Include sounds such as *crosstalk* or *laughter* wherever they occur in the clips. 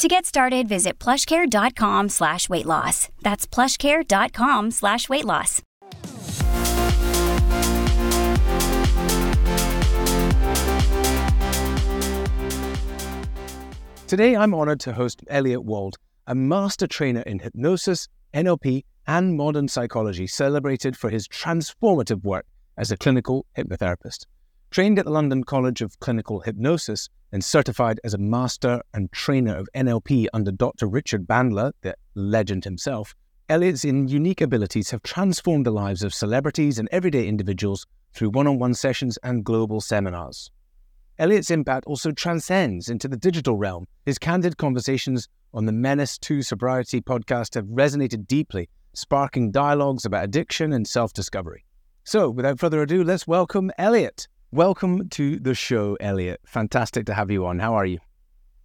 To get started, visit plushcare.com slash weight loss. That's plushcare.com slash weight loss. Today, I'm honored to host Elliott Wald, a master trainer in hypnosis, NLP, and modern psychology, celebrated for his transformative work as a clinical hypnotherapist. Trained at the London College of Clinical Hypnosis and certified as a master and trainer of NLP under Dr. Richard Bandler, the legend himself, Elliott's unique abilities have transformed the lives of celebrities and everyday individuals through one on one sessions and global seminars. Elliott's impact also transcends into the digital realm. His candid conversations on the Menace to Sobriety podcast have resonated deeply, sparking dialogues about addiction and self discovery. So, without further ado, let's welcome Elliott. Welcome to the show, Elliott. Fantastic to have you on. How are you?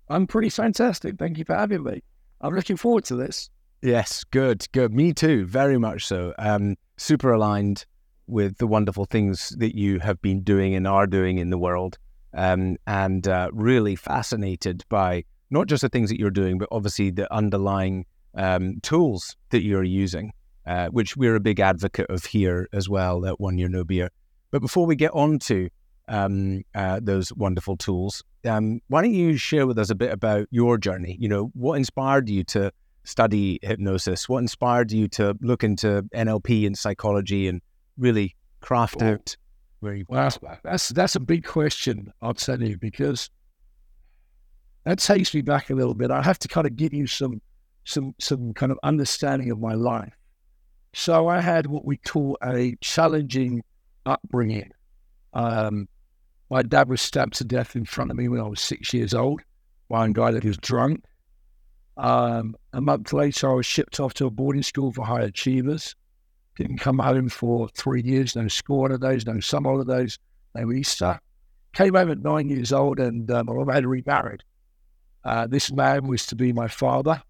I'm pretty fantastic. Thank you for having me. I'm looking forward to this. Yes, good, good. Me too, very much so. Um, super aligned with the wonderful things that you have been doing and are doing in the world um, and uh, really fascinated by not just the things that you're doing, but obviously the underlying um, tools that you're using, uh, which we're a big advocate of here as well at One Year No Beer. But before we get on to um, uh, those wonderful tools, um, why don't you share with us a bit about your journey? You know, what inspired you to study hypnosis? What inspired you to look into NLP and psychology and really craft out where very well. That's that's a big question, I'll tell you, because that takes me back a little bit. I have to kind of give you some some some kind of understanding of my life. So I had what we call a challenging upbringing. Um, my dad was stabbed to death in front of me when I was six years old by a guy that was drunk. Um, a month later, I was shipped off to a boarding school for high achievers. Didn't come home for three years, no school holidays, no summer holidays, no Easter. Came home at nine years old and um, I had remarried. Uh, this man was to be my father,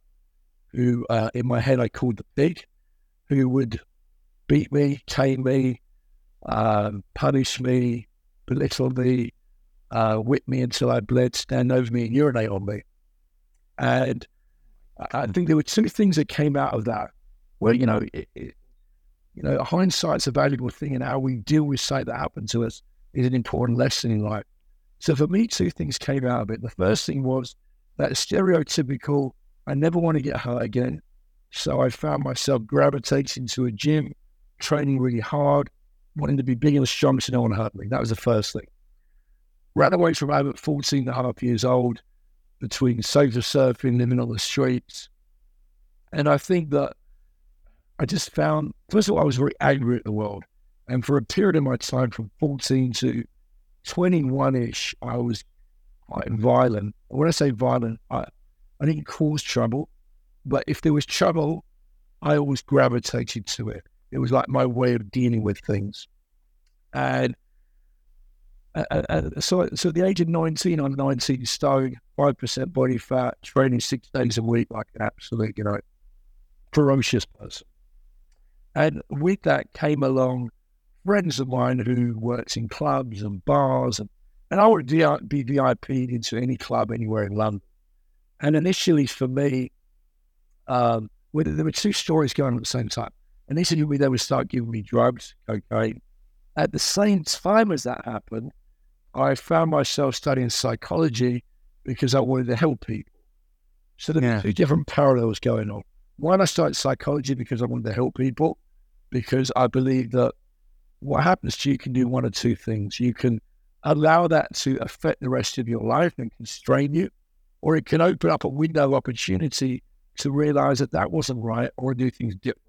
who uh, in my head I called the pig, who would beat me, tame me, um, punish me, belittle me, uh, whip me until I bled, stand over me and urinate on me. And I think there were two things that came out of that. Well, you know, it, it, you know, hindsight's a valuable thing, and how we deal with something that happened to us is an important lesson in life. So for me, two things came out of it. The first thing was that stereotypical, I never want to get hurt again. So I found myself gravitating to a gym, training really hard, wanting to be big and strong so no one hurt me. That was the first thing. Ran away from home at 14 and a half years old, between sofa surfing, living on the streets. And I think that I just found, first of all, I was very angry at the world. And for a period of my time from 14 to 21 ish, I was quite violent. When I say violent, I, I didn't cause trouble, but if there was trouble, I always gravitated to it. It was like my way of dealing with things. And uh, uh, uh so, so at the age of 19, I'm 19 stone, 5% body fat, training six days a week like an absolute, you know, ferocious person. And with that came along friends of mine who worked in clubs and bars. And, and I would be VIP'd into any club anywhere in London. And initially for me, um, there were two stories going on at the same time. And initially, they would start giving me drugs, cocaine. At the same time as that happened, I found myself studying psychology because I wanted to help people. So there yeah. two different parallels going on. One, I started psychology because I wanted to help people because I believe that what happens to you can do one or two things. You can allow that to affect the rest of your life and constrain you, or it can open up a window of opportunity to realize that that wasn't right or do things differently.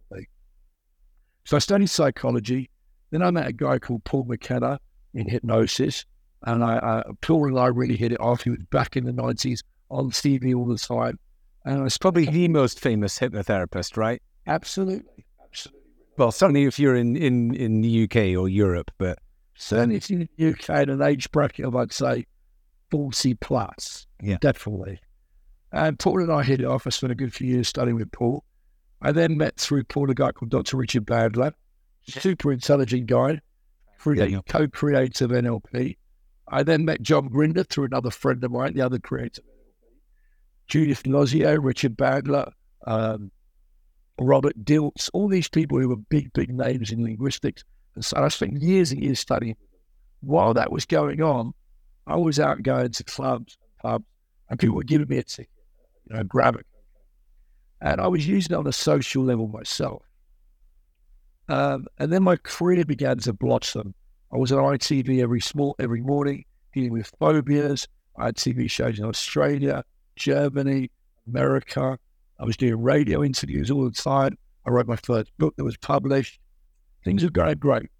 So I studied psychology. Then I met a guy called Paul McKenna in hypnosis. And I, I, Paul and I really hit it off. He was back in the 90s on TV all the time. And it's probably the most famous hypnotherapist, right? Absolutely. Absolutely Well, certainly if you're in, in, in the UK or Europe, but certainly if you're in the UK at an age bracket of, I'd say, 40 plus. Yeah. Definitely. And Paul and I hit it off. I spent a good few years studying with Paul. I then met through Paul a guy called Dr. Richard Bandler, super intelligent guy, Yeah. co-creator of NLP. I then met John Grinder through another friend of mine, the other creator of NLP. Judith DeLozier, Richard Bandler, um, Robert Dilts, all these people who were big, big names in linguistics. And so I spent years and years studying. While that was going on, I was out going to clubs and pubs, and people were giving me a ticket, you know, grab it. And I was using it on a social level myself. Um, and then my career began to blossom. I was on ITV every small every morning dealing with phobias. I had TV shows in Australia, Germany, America. I was doing radio interviews all the time. I wrote my first book that was published. Things were going great.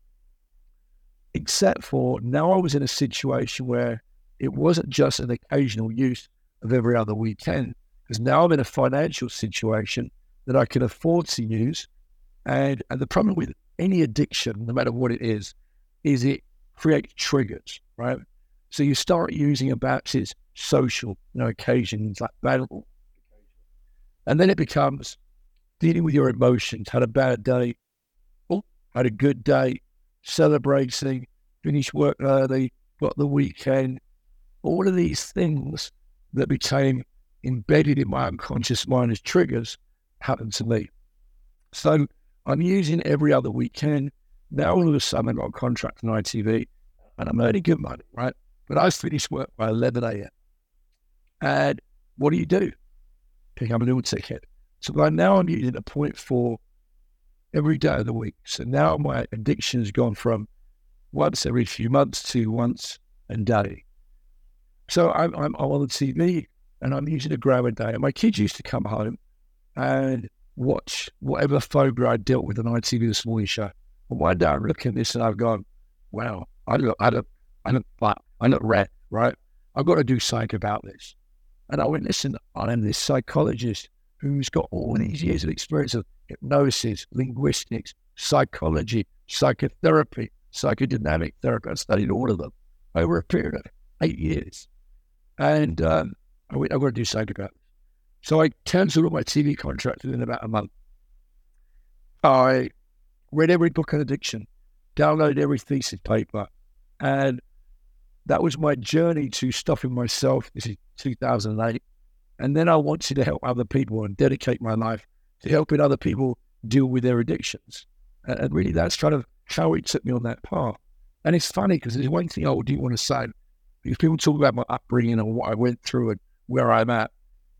Except for now I was in a situation where it wasn't just an occasional use of every other weekend, because now I'm in a financial situation that I can afford to use. And, and the problem with any addiction, no matter what it is, is it creates triggers, right? So you start using about its social you know, occasions like battle. And then it becomes dealing with your emotions, had a bad day, oh, had a good day, celebrating, finished work early, got the weekend. All of these things that became embedded in my unconscious mind as triggers happened to me. So I'm using every other weekend. Now all of a sudden I've got a contract on ITV and I'm earning good money, right? But I finish work by 11 a.m. And what do you do? Pick up a little ticket. So by now I'm using a point four every day of the week. So now my addiction has gone from once every few months to once a day. So I'm, I'm, I'm on the TV and I'm using a a day. And my kids used to come home and watch whatever phobia I dealt with on ITV this morning show. And one day I'm looking at this and I've gone, wow, I look, I look, I look, I look red, right? I've got to do something about this. And I went, listen, I'm this psychologist who's got all these years of experience of hypnosis, linguistics, psychology, psychotherapy, psychodynamic therapy. I studied all of them over a period of eight years. And um, I went, I've got to do something about this. So I cancelled my TV contracts within about a month. I read every book on addiction, downloaded every thesis paper, and that was my journey to stopping myself. This is 2008. And then I wanted to help other people and dedicate my life to helping other people deal with their addictions. And really, that's kind of how it took me on that path. And it's funny because there's one thing I do want to say. Because people talk about my upbringing and what I went through and where I'm at.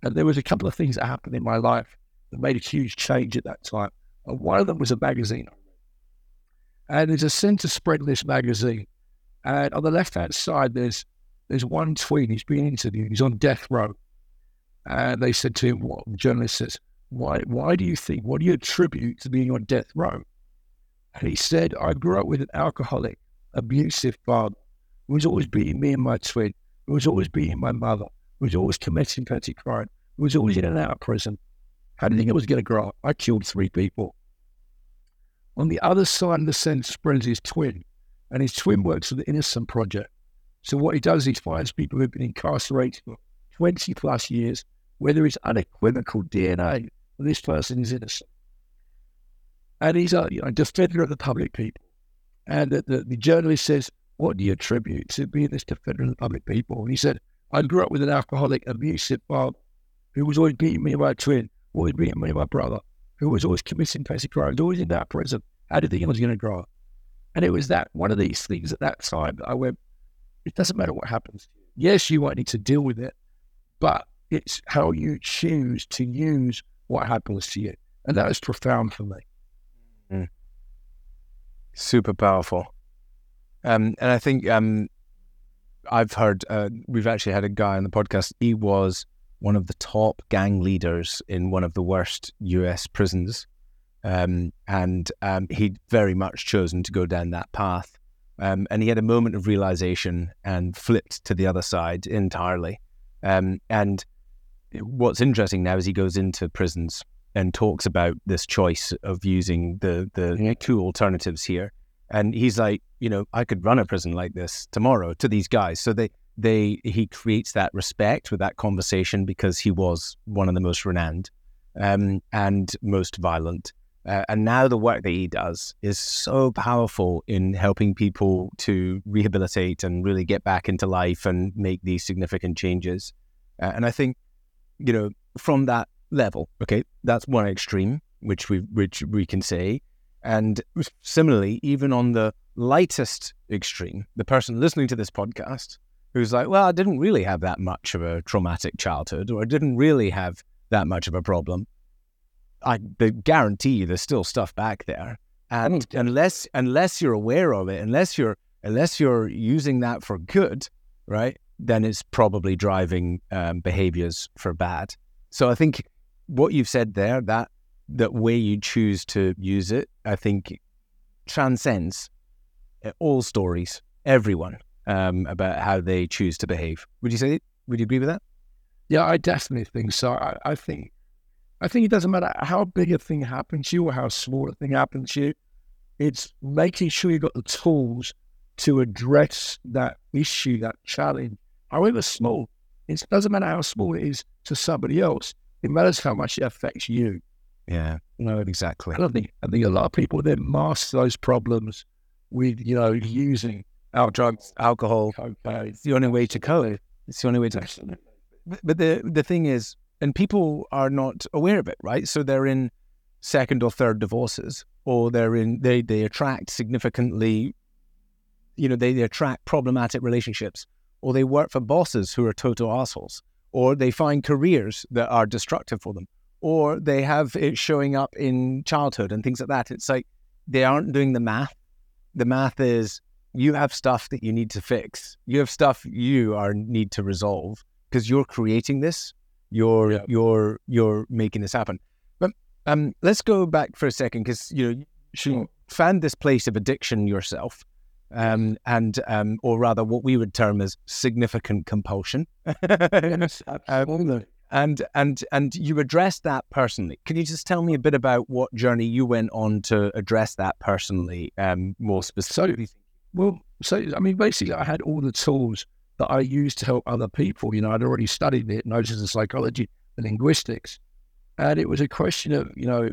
And there was a couple of things that happened in my life that made a huge change at that time. And one of them was a magazine. And there's a center spread in this magazine. And on the left hand side, there's there's one tween. He's being interviewed. He's on death row. And they said to him, what the journalist says, why, why do you think, what do you attribute to being on death row? And he said, I grew up with an alcoholic, abusive father who was always beating me and my twin, who was always beating my mother, was always committing petty crime, was always in and out of prison. How do you think I was going to grow up? I killed three people. On the other side of the sentence spreads his twin, and his twin works for the Innocence Project. So what he does is he finds people who've been incarcerated for 20 plus years, where there is unequivocal DNA that this person is innocent. And he's a you know, defender of the public people. And the, the, the journalist says, what do you attribute to being this defender of the public people? And he said, I grew up with an alcoholic, abusive father who was always beating me and my twin, always beating me and my brother, who was always committing petty crimes, always in that prison. How did you think I was going to grow up? And it was that one of these things at that time that I went, it doesn't matter what happens. To you. Yes, you might need to deal with it, but it's how you choose to use what happens to you. And that was profound for me. Mm. Super powerful. Um, and I think um, I've heard, uh, we've actually had a guy on the podcast. He was one of the top gang leaders in one of the worst US prisons. Um, and um, he'd very much chosen to go down that path. Um, and he had a moment of realization and flipped to the other side entirely. Um, and what's interesting now is he goes into prisons and talks about this choice of using the the two alternatives here. And he's like, you know, I could run a prison like this tomorrow to these guys. So they they he creates that respect with that conversation because he was one of the most renowned um, and most violent. Uh, and now the work that he does is so powerful in helping people to rehabilitate and really get back into life and make these significant changes. Uh, and I think, you know, from that level, okay, that's one extreme, which we which we can say. And similarly, even on the lightest extreme, the person listening to this podcast who's like, well, I didn't really have that much of a traumatic childhood, or I didn't really have that much of a problem. I guarantee you, there's still stuff back there, and unless unless you're aware of it, unless you're unless you're using that for good, right, then it's probably driving um, behaviors for bad. So I think what you've said there, that that way you choose to use it, I think transcends uh, all stories, everyone um, about how they choose to behave. Would you say? Would you agree with that? Yeah, I definitely think so. I, I think, I think it doesn't matter how big a thing happens to you or how small a thing happens to you. It's making sure you've got the tools to address that issue, that challenge, however small. It doesn't matter how small it is to somebody else. It matters how much it affects you. Yeah, know exactly. I don't think I think a lot of people then mask those problems with you know using out drugs, alcohol. Cocaine. It's the only way to cope. It's the only way to. But, but the the thing is, and people are not aware of it, right? So they're in second or third divorces, or they're in they they attract significantly, you know, they, they attract problematic relationships, or they work for bosses who are total assholes, or they find careers that are destructive for them, or they have it showing up in childhood and things like that. It's like they aren't doing the math. The math is you have stuff that you need to fix. You have stuff you are need to resolve because you're creating this. You're yeah. you're you're making this happen. But um, let's go back for a second because you know you found this place of addiction yourself, um, and um, or rather, what we would term as significant compulsion. yes, *laughs* absolutely. Um, and and and you addressed that personally. Can you just tell me a bit about what journey you went on to address that personally, um, more specifically? So, well, so I mean, basically, I had all the tools that I used to help other people. You know, I'd already studied it, noticed the psychology, the linguistics, and it was a question of you know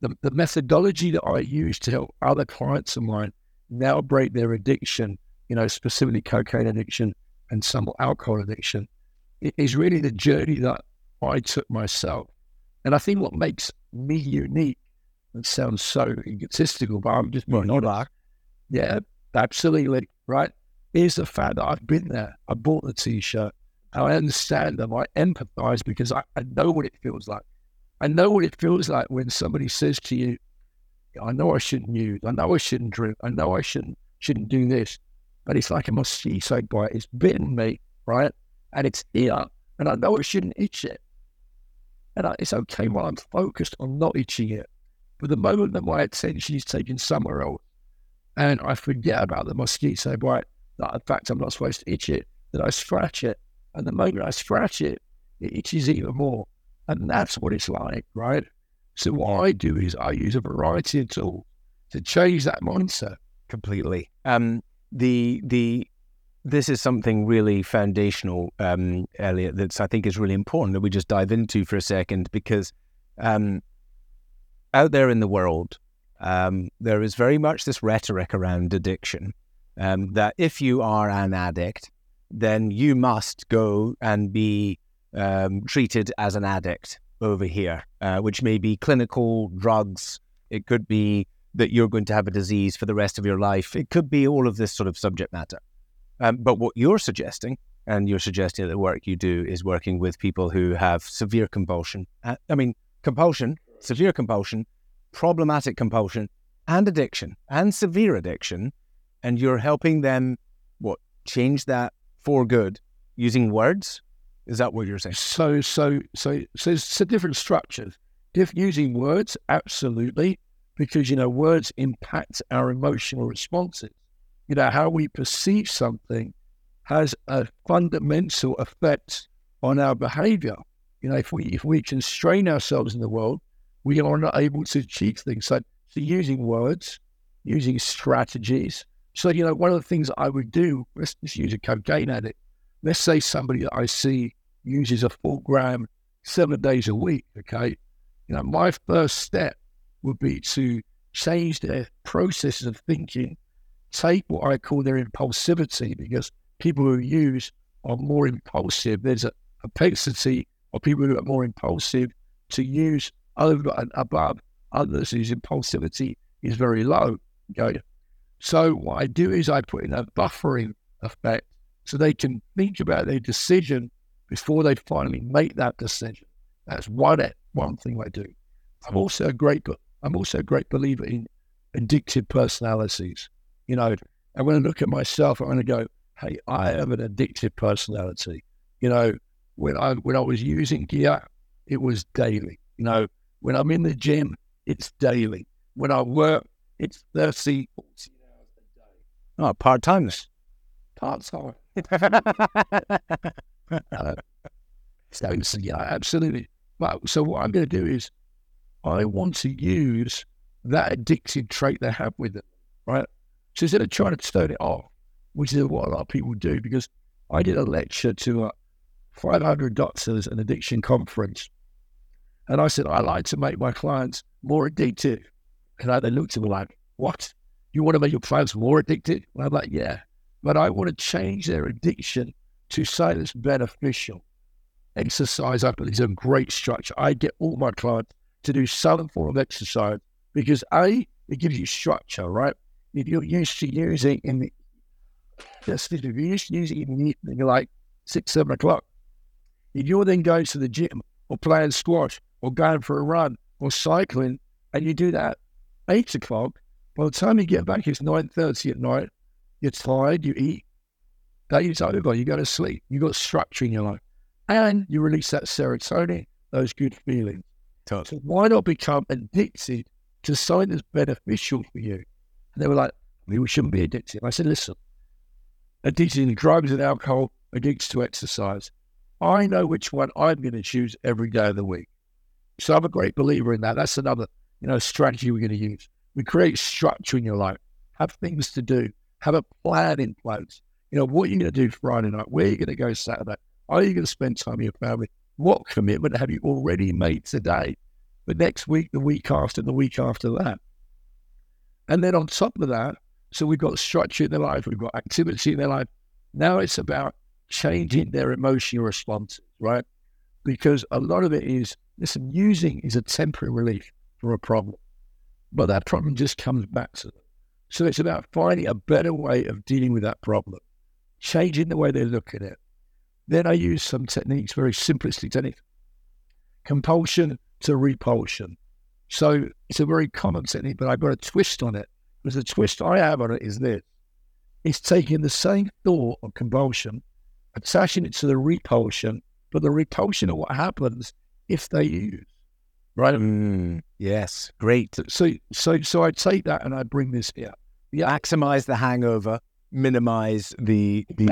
the, the methodology that I used to help other clients of mine now break their addiction. You know, specifically cocaine addiction and some alcohol addiction, is really the journey that I took myself. And I think what makes me unique, it sounds so egotistical, but I'm just being honest. Yeah, absolutely right, is the fact that I've been there. I bought the t-shirt. I understand them. I empathize because I, I know what it feels like. I know what it feels like when somebody says to you, I know I shouldn't use, I know I shouldn't drink, I know I shouldn't shouldn't do this, but it's like a mosquito bite. It's bitten me, right? And it's here, and I know I shouldn't itch it. And I, it's okay while I'm focused on not itching it. But the moment that my attention is taken somewhere else, and I forget about the mosquito bite. That in fact I'm not supposed to itch it. That I scratch it, and the moment I scratch it, it itches even more, and that's what it's like, right? So what I do is I use a variety of tools to change that mindset completely. Um, the the this is something really foundational, um, Elliott. That I think is really important that we just dive into for a second because um, out there in the world, um, there is very much this rhetoric around addiction um, that if you are an addict, then you must go and be um, treated as an addict over here, uh, which may be clinical drugs. It could be that you're going to have a disease for the rest of your life. It could be all of this sort of subject matter. Um, but what you're suggesting, and you're suggesting that the work you do is working with people who have severe compulsion. Uh, I mean, compulsion, severe compulsion problematic compulsion and addiction and severe addiction, and you're helping them what change that for good using words. Is that what you're saying? So, so, so, so it's a different structures. If using words, absolutely, because you know words impact our emotional responses. You know how we perceive something has a fundamental effect on our behavior. You know, if we if we constrain ourselves in the world we are not able to achieve things. So, so using words, using strategies. So, you know, one of the things I would do, let's just use a cocaine addict. Let's say somebody that I see uses a full gram seven days a week. Okay. You know, my first step would be to change their processes of thinking, take what I call their impulsivity, because people who use are more impulsive. There's a propensity of people who are more impulsive to use over and above others whose impulsivity is very low. Okay. So what I do is I put in a buffering effect so they can think about their decision before they finally make that decision. That's one one thing I do. I'm also a great I'm also a great believer in addictive personalities. You know, and when I look at myself, I'm going to go, "Hey, I have an addictive personality." You know, when I when I was using gear, it was daily. You know, when I'm in the gym, it's daily. When I work, it's 30, 40 hours a day. Oh, part time. Part time. *laughs* uh, so, so, yeah, absolutely. But so what I'm going to do is I want to use that addictive trait they have with them, right? So instead of trying to turn it off, which is what a lot of people do, because I did a lecture to uh, 500 doctors at an addiction conference and I said, I like to make my clients more addictive. And they looked at me like, what? You want to make your clients more addicted? And I'm like, yeah. But I want to change their addiction to something that's beneficial. Exercise, I believe, is a great structure. I get all my clients to do some form of exercise because A, it gives you structure, right? If you're used to using in the, just if you're used to using it in the evening, like six, seven o'clock, if you're then going to the gym or playing squash or going for a run or cycling, and you do that eight o'clock. By the time you get back, it's nine thirty at night. You're tired. You eat. Day's over. You go to sleep. You got structure in your life, and you release that serotonin, those good feelings. Totally. So why not become addicted to something that's beneficial for you? And they were like, we shouldn't be addicted. I said, listen, addicted to drugs and alcohol, addicted to exercise. I know which one I'm going to choose every day of the week. So I'm a great believer in that. That's another, you know, strategy we're going to use. We create structure in your life, have things to do, have a plan in place. You know, what are you going to do Friday night? Where are you going to go Saturday? Are you going to spend time with your family? What commitment have you already made today? But next week, the week after, the week after that. And then on top of that, so we've got structure in their life, we've got activity in their life. Now it's about changing their emotional responses, right? Because a lot of it is Listen, using is a temporary relief for a problem, but that problem just comes back to them. So it's about finding a better way of dealing with that problem, changing the way they look at it. Then I use some techniques, very simplistic techniques, compulsion to repulsion. So it's a very common technique, but I've got a twist on it. Because the twist I have on it is this. It's taking the same thought of compulsion, attaching it to the repulsion, but the repulsion of what happens if they use. Right? Mm, yes, great. So, so, so I take that and I bring this here. Yeah. Maximize the hangover, minimize the the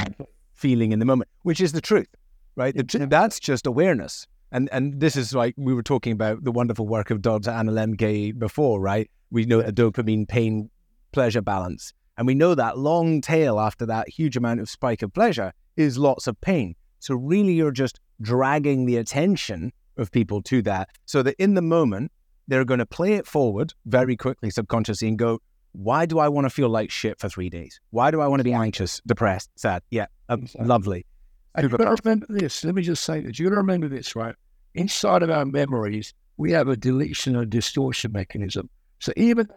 feeling in the moment, which is the truth, right? The, that's just awareness. And and this is like we were talking about the wonderful work of Dr. Anna Lembke before, right? We know a dopamine pain pleasure balance. And we know that long tail after that huge amount of spike of pleasure is lots of pain. So really you're just dragging the attention of people to that so that in the moment, they're going to play it forward very quickly, subconsciously, and go, why do I want to feel like shit for three days? Why do I want to be anxious, depressed, sad? Yeah, um, exactly. lovely. And you got to remember this. Let me just say that you got to remember this, right? Inside of our memories, we have a deletion and distortion mechanism. So even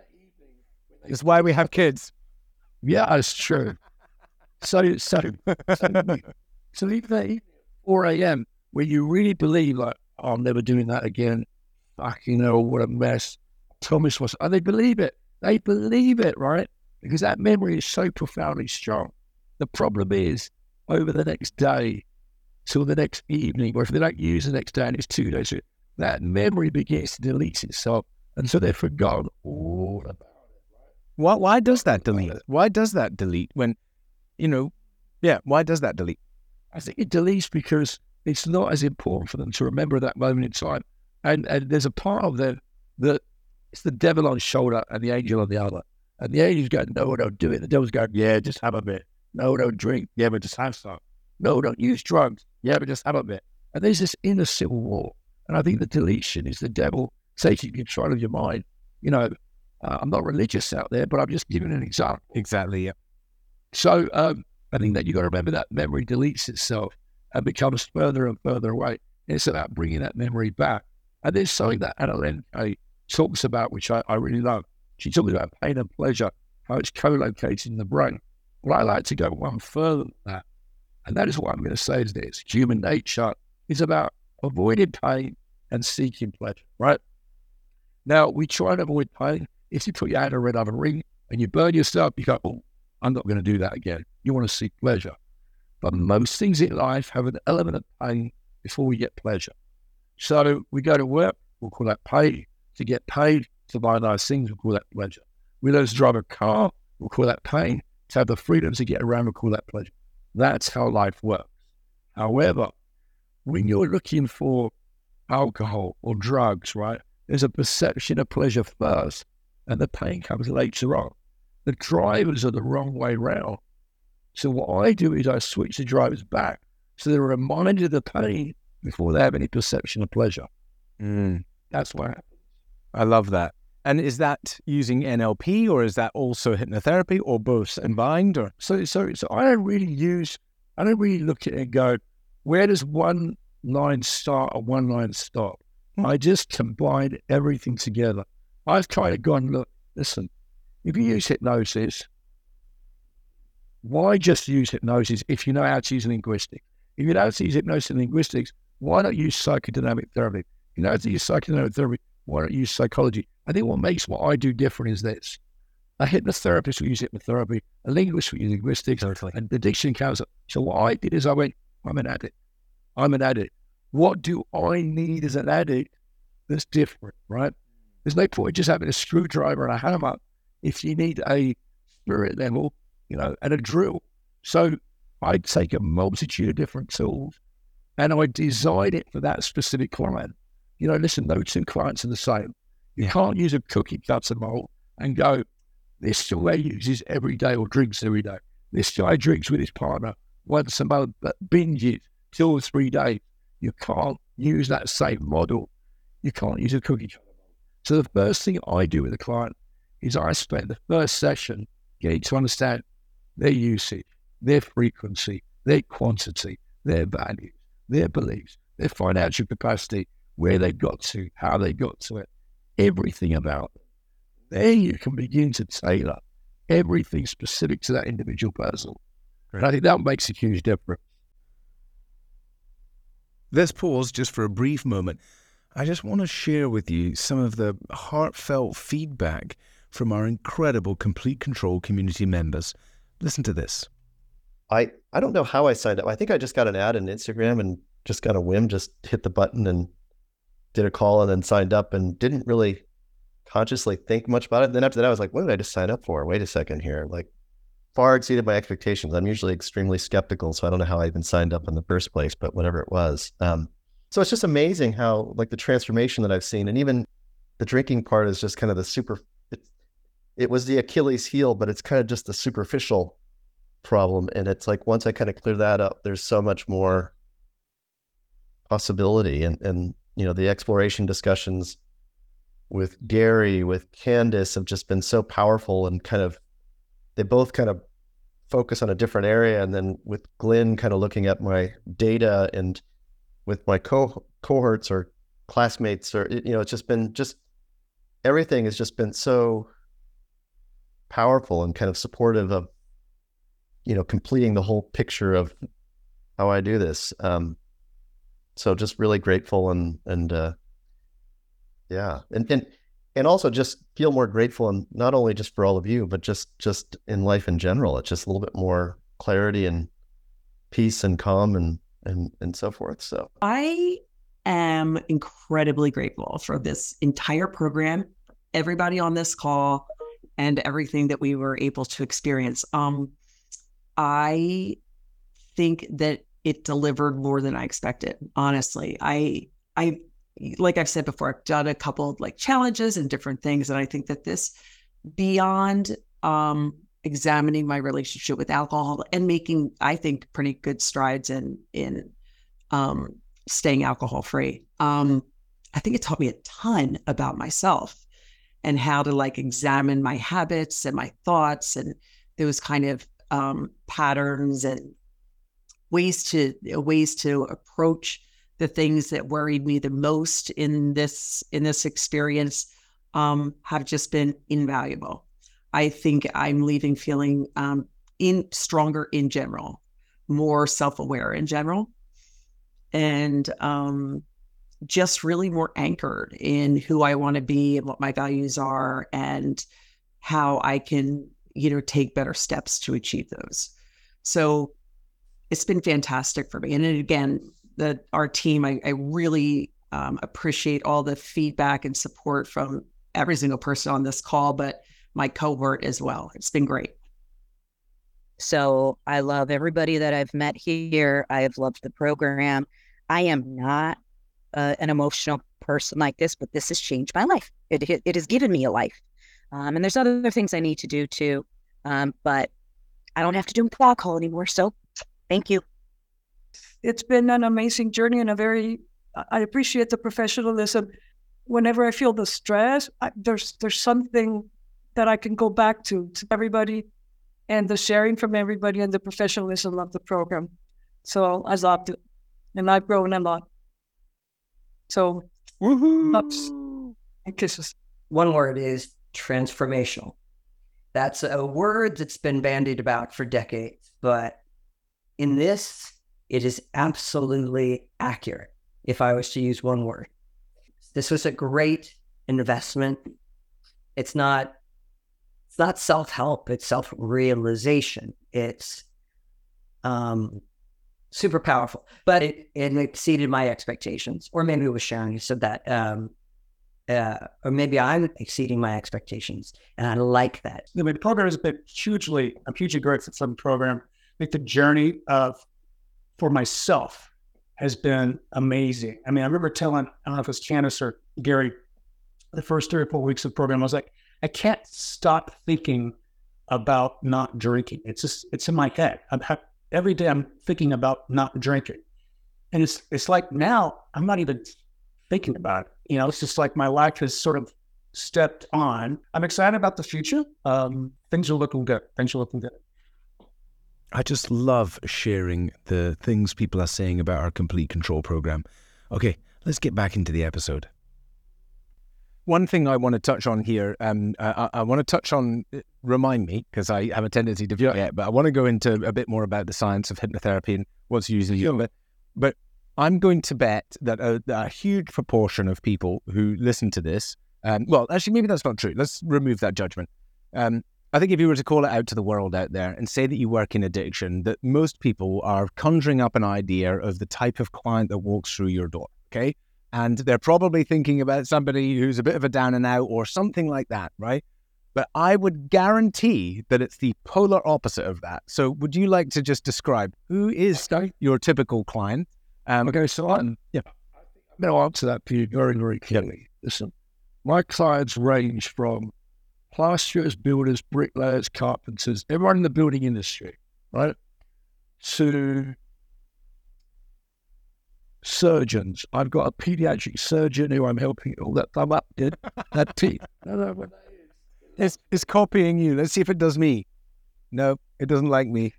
it's why we have kids. Yeah, it's true. So, so, so, so even at 4 a.m., where you really believe, like, oh, I'm never doing that again. Fucking hell, what a mess. Thomas was, and they believe it. They believe it, right? Because that memory is so profoundly strong. The problem is, over the next day till the next evening, or if they don't use the next day and it's two days, that memory begins to delete itself. And so they've forgotten all about it. Why, why does that delete? Why does that delete when, you know, yeah, why does that delete? I think it deletes because it's not as important for them to remember that moment in time. And, and there's a part of them that it's the devil on shoulder and the angel on the other. And the angel's going, no, don't do it. The devil's going, yeah, just have a bit. No, don't drink. Yeah, but just have some. No, don't use drugs. Yeah, but just have a bit. And there's this inner civil war. And I think the deletion is the devil taking control of your mind. You know, uh, I'm not religious out there, but I'm just giving an example. Exactly. Yeah. So um, I think that you've got to remember that memory deletes itself and becomes further and further away. It's about bringing that memory back. And there's something that Anna Lembke talks about, which I, I really love. She talks about pain and pleasure, how it's co-located in the brain. Well, I like to go one further than that. And that is what I'm going to say is this. Human nature is about avoiding pain and seeking pleasure, right? Now, we try and avoid pain. If you put your hand on a red ring and you burn yourself, you go, oh, I'm not going to do that again. You want to seek pleasure. But most things in life have an element of pain before we get pleasure. So we go to work, we'll call that pay. To get paid to buy nice things, we'll call that pleasure. We learn to drive a car, we'll call that pain. To have the freedom to get around, we'll call that pleasure. That's how life works. However, when you're looking for alcohol or drugs, right, there's a perception of pleasure first, and the pain comes later on. The drivers are the wrong way round. So what I do is I switch the drivers back so they're reminded of the pain before they have any perception of pleasure. Mm. That's what happens. I love that. And is that using NLP or is that also hypnotherapy or both combined? Or so so so I don't really use I don't really look at it and go, where does one line start or one line stop? Hmm. I just combine everything together. I've tried to go and look, listen, if you use hypnosis, why just use hypnosis if you know how to use linguistics? If you know how to use hypnosis and linguistics, why not use psychodynamic therapy? If you know how to use psychodynamic therapy, why not use psychology? I think what makes what I do different is this. A hypnotherapist will use hypnotherapy, a linguist will use linguistics, totally. and the diction counselor. So what I did is I went, I'm an addict. I'm an addict. What do I need as an addict that's different, right? There's no point just having a screwdriver and a hammer if you need a spirit level, you know, and a drill. So I take a multitude of different tools and I design it for that specific client. You know, listen, no two clients are the same. You yeah. can't use a cookie cutter mold and go, this guy uses every day or drinks every day. This guy drinks with his partner once a month, but binges two or three days. You can't use that same model. You can't use a cookie cutter mold. So the first thing I do with a client is I spend the first session getting to understand their usage, their frequency, their quantity, their values, their beliefs, their financial capacity, where they got to, how they got to it, everything about them. Then you can begin to tailor everything specific to that individual person. And I think that makes a huge difference. Let's pause just for a brief moment. I just want to share with you some of the heartfelt feedback from our incredible Complete Control community members. Listen to this. I, I don't know how I signed up. I think I just got an ad on Instagram and just got a whim, just hit the button and did a call and then signed up and didn't really consciously think much about it. And then after that, I was like, what did I just sign up for? Wait a second here. Like, far exceeded my expectations. I'm usually extremely skeptical, so I don't know how I even signed up in the first place, but whatever it was. Um, so it's just amazing how, like, the transformation that I've seen, and even the drinking part is just kind of the super. It, it was the Achilles heel, but it's kind of just the superficial problem. And it's like once I kind of clear that up, there's so much more possibility, and and you know the exploration discussions with Gary, with Candace have just been so powerful and kind of they both kind of focus on a different area. And then with Glenn kind of looking at my data and with my co- cohorts or classmates or you know, it's just been just everything has just been so powerful and kind of supportive of you know completing the whole picture of how I do this. Um, so just really grateful and and uh, yeah, and and and also just feel more grateful and not only just for all of you, but just just in life in general. It's just a little bit more clarity and peace and calm and and and so forth. So I am incredibly grateful for this entire program, everybody on this call, and everything that we were able to experience. Um, I think that it delivered more than I expected. Honestly, I I like I've said before, I've done a couple of like challenges and different things. And I think that this, beyond um, examining my relationship with alcohol and making, I think, pretty good strides in in um, staying alcohol free. Um, I think it taught me a ton about myself and how to like examine my habits and my thoughts and those kind of um, patterns and ways to ways to approach the things that worried me the most in this in this experience um, have just been invaluable. I think I'm leaving feeling um, in stronger in general, more self aware in general, and um, just really more anchored in who I want to be and what my values are and how I can you know take better steps to achieve those. So it's been fantastic for me. And again, the our team, I, I really um, appreciate all the feedback and support from every single person on this call, but my cohort as well. It's been great. So I love everybody that I've met here. I have loved the program. I am not uh, an emotional person like this, but this has changed my life. It, it, has given me a life. Um, and there's other things I need to do too. Um, but I don't have to do alcohol anymore. So thank you it's been an amazing journey and a very I appreciate the professionalism. Whenever I feel the stress, I, there's there's something that I can go back to to everybody, and the sharing from everybody and the professionalism of the program. So I loved it, and I've grown a lot. So, ups and kisses. One word is transformational. That's a word that's been bandied about for decades, but in this it is absolutely accurate if I was to use one word. This was a great investment. It's not it's not self-help, it's self-realization. It's um super powerful. But it, it exceeded my expectations. Or maybe it was Sharon who said that. Um uh, or maybe I'm exceeding my expectations, and I like that. The program has been hugely, I'm hugely grateful for program. I think the journey of for myself has been amazing. I mean, I remember telling, I don't know if it was Candace or Gary, the first three or four weeks of the program, I was like, I can't stop thinking about not drinking. It's just, it's in my head. I'm every day I'm thinking about not drinking. And it's, it's like now I'm not even thinking about it. You know, it's just like my life has sort of stepped on. I'm excited about the future. Um, things are looking good. Things are looking good. I just love sharing the things people are saying about our complete control program. Okay, let's get back into the episode. One thing I want to touch on here, um, I, I, want to touch on, remind me, because I have a tendency to forget, but I want to go into a bit more about the science of hypnotherapy and what's usually used. But, but I'm going to bet that a, a, huge proportion of people who listen to this, um, well, actually, maybe that's not true. Let's remove that judgment. Um, I think if you were to call it out to the world out there and say that you work in addiction, that most people are conjuring up an idea of the type of client that walks through your door. Okay. And they're probably thinking about somebody who's a bit of a down and out or something like that, right? But I would guarantee that it's the polar opposite of that. So, would you like to just describe who is your typical client? Um, okay, so I'm, yeah. I'm going to answer that for you very, very clearly. Listen, my clients range from plasterers, builders, bricklayers, carpenters, everyone in the building industry, right? To surgeons. I've got a pediatric surgeon who I'm helping all that thumb up did. That T. No, no, no. It's, it's copying you. Let's see if it does me. No, it doesn't like me.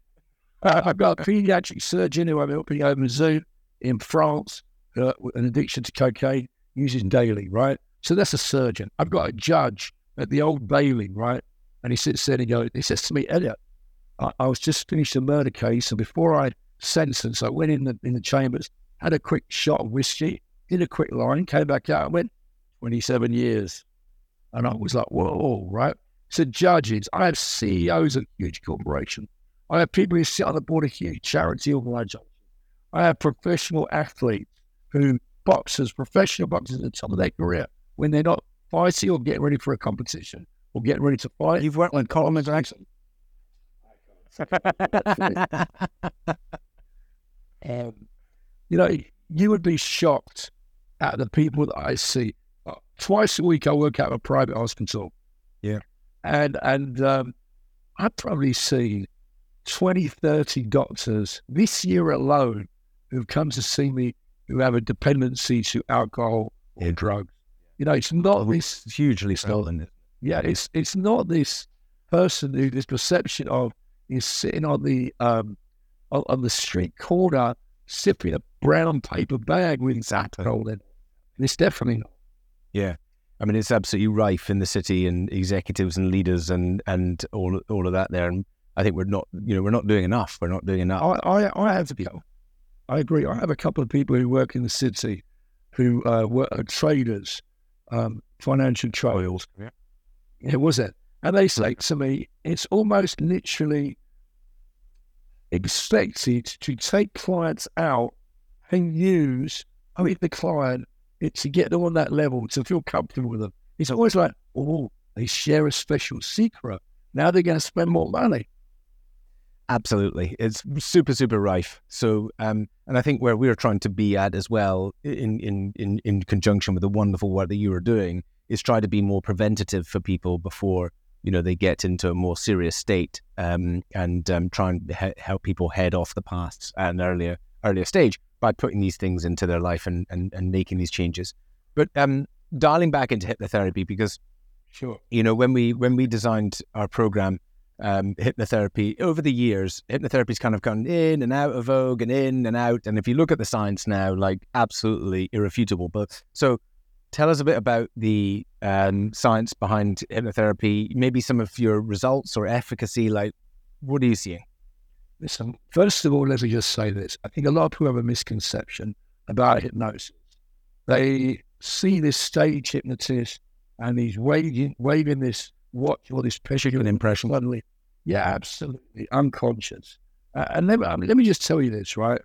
Uh, *laughs* I've got a pediatric surgeon who I'm helping over Zoom in France, uh, with an addiction to cocaine, uses daily, right? So that's a surgeon. I've got a judge at the old Bailey, right? And he sits there and he goes, he says to me, Elliott, I, I was just finished a murder case, and before I sentenced, I went in the in the chambers, had a quick shot of whiskey, did a quick line, came back out, and went 27 years. And I was like, whoa, right? So judges, I have CEOs of huge corporations. I have people who sit on the board of huge charity organizations. I have professional athletes who boxers, professional boxers at the top of their career, when they're not fighting or getting ready for a competition or getting ready to fight. You've worked with Colin Jackson. *laughs* um, you know, you would be shocked at the people that I see. Uh, twice a week, I work out of a private hospital. Yeah. And, and um, I've probably seen 20, 30 doctors this year alone who've come to see me who have a dependency to alcohol or drugs. You know, it's not this It's hugely stolen. yeah, it's it's not this person who this perception of is sitting on the um on, on the street corner sipping a brown paper bag with alcohol in it's definitely not. Yeah. I mean, it's absolutely rife in the city and executives and leaders and, and all all of that there. And I think we're not, you know, we're not doing enough. We're not doing enough. I, I, I have I agree. I have a couple of people who work in the city who uh, work are traders, um, financial trials. Yeah. It was it. And they say to me, it's almost literally expected to take clients out and use, I mean, the client it, to get them on that level, to feel comfortable with them. It's always like, oh, they share a special secret. Now they're going to spend more money. Absolutely, it's super super rife. So, um, and I think where we're trying to be at as well, in in in in conjunction with the wonderful work that you are doing, is try to be more preventative for people before you know they get into a more serious state, um, and um, try and he- help people head off the paths at an earlier earlier stage by putting these things into their life and and, and making these changes. But um, dialing back into hypnotherapy because Sure. you know when we when we designed our program um, hypnotherapy over the years hypnotherapy's kind of gone in and out of vogue and in and out and if you look at the science now like absolutely irrefutable but so tell us a bit about the um, science behind hypnotherapy maybe some of your results or efficacy like what are you seeing Listen, first of all, let me just say this. I think a lot of people have a misconception about hypnosis. They see this stage hypnotist and he's waving, waving this watch or this picture an impression suddenly. Yeah, absolutely. Unconscious. Uh, and let me, I mean, let me just tell you this, right?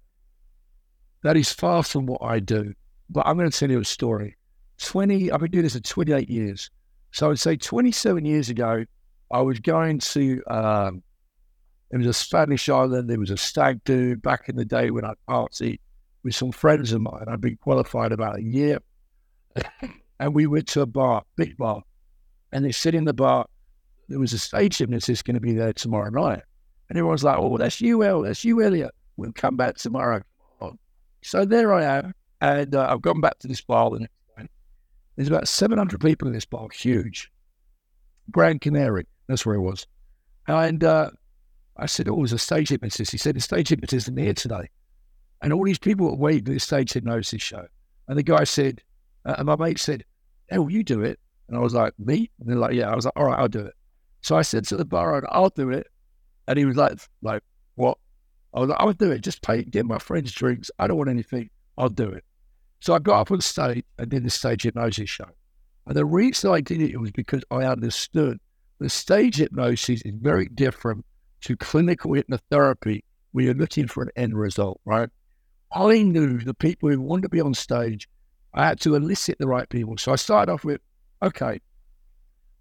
That is far from what I do. But I'm going to tell you a story. 20, I've been doing this for 28 years. So I would say 27 years ago, I was going to, um, it was a Spanish island. There was a stag do back in the day when I partied with some friends of mine. I'd been qualified about a year. *laughs* and we went to a bar, big bar. And they sit in the bar. There was a stage hypnotist going to be there tomorrow night. And everyone's like, oh, that's you, El. That's you, Elliott. We'll come back tomorrow. So there I am. And uh, I've gone back to this bar the next. There's about 700 people in this bar, huge. Grand Canary, that's where it was. And uh, I said, oh, it was a stage hypnotist. He said, the stage hypnotist isn't here today. And all these people were waiting for the stage hypnosis show. And the guy said, uh, and my mate said, hey, will you do it? And I was like, me? And they're like, yeah. I was like, all right, I'll do it. So I said to the bar I'll do it. And he was like, like, what? I was like, I'll do it. Just pay, get my friends drinks. I don't want anything. I'll do it. So I got up on stage and did the stage hypnosis show. And the reason I did it was because I understood the stage hypnosis is very different to clinical hypnotherapy where you're looking for an end result, right? I knew the people who wanted to be on stage, I had to elicit the right people. So I started off with, okay,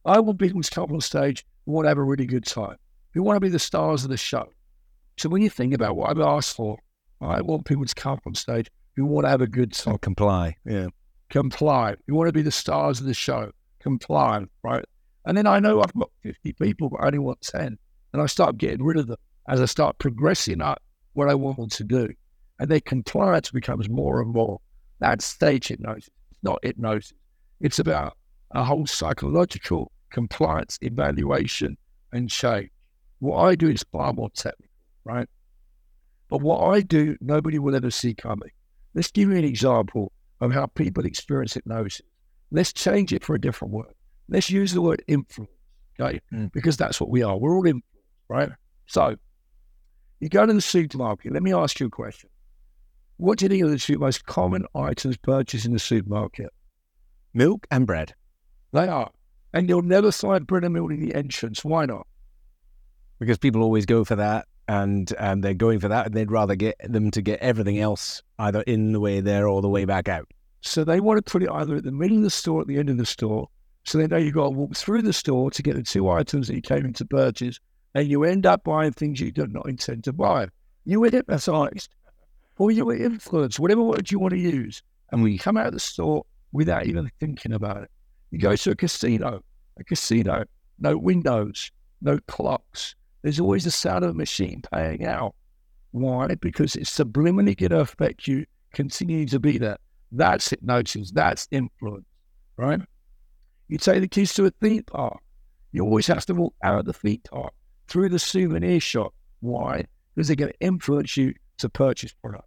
I want people to come on stage who want to have a really good time, who want to be the stars of the show. So when you think about what I've asked for, I want people to come on stage who want to have a good time. or comply yeah comply. You want to be the stars of the show, comply, right? And then I know I've got 50 people, but I only want 10. And I start getting rid of them as I start progressing up what I want them to do. And their compliance becomes more and more. That's stage hypnosis, it's not hypnosis. It's about a whole psychological compliance evaluation and change. What I do is far more technical, right? But what I do, nobody will ever see coming. Let's give you an example of how people experience hypnosis. Let's change it for a different word. Let's use the word influence, okay? Mm. Because that's what we are. We're all influenced, right? So you go to the supermarket. Let me ask you a question. What do you think are the two most common items purchased in the supermarket? milk and bread They are. And you'll never find bread and milk in the entrance. Why not? because people always go for that and um, they're going for that and they'd rather get them to get everything else either in the way there or the way back out So they want to put it either at the middle of the store or at the end of the store. So they know you've got to walk through the store to get the two items that you came in to purchase, and you end up buying things you did not intend to buy. You were hypnotized, or you were influenced, whatever word you want to use. And we come out of the store without even thinking about it. You go to a casino, a casino, no windows, no clocks. There's always the sound of a machine paying out. Why? Because it's subliminally going to affect you, continue to be there. That's hypnosis. That's influence, right? You take the kids to a theme park. You always have to walk out of the theme park through the souvenir shop. Why? Because they're going to influence you to purchase products.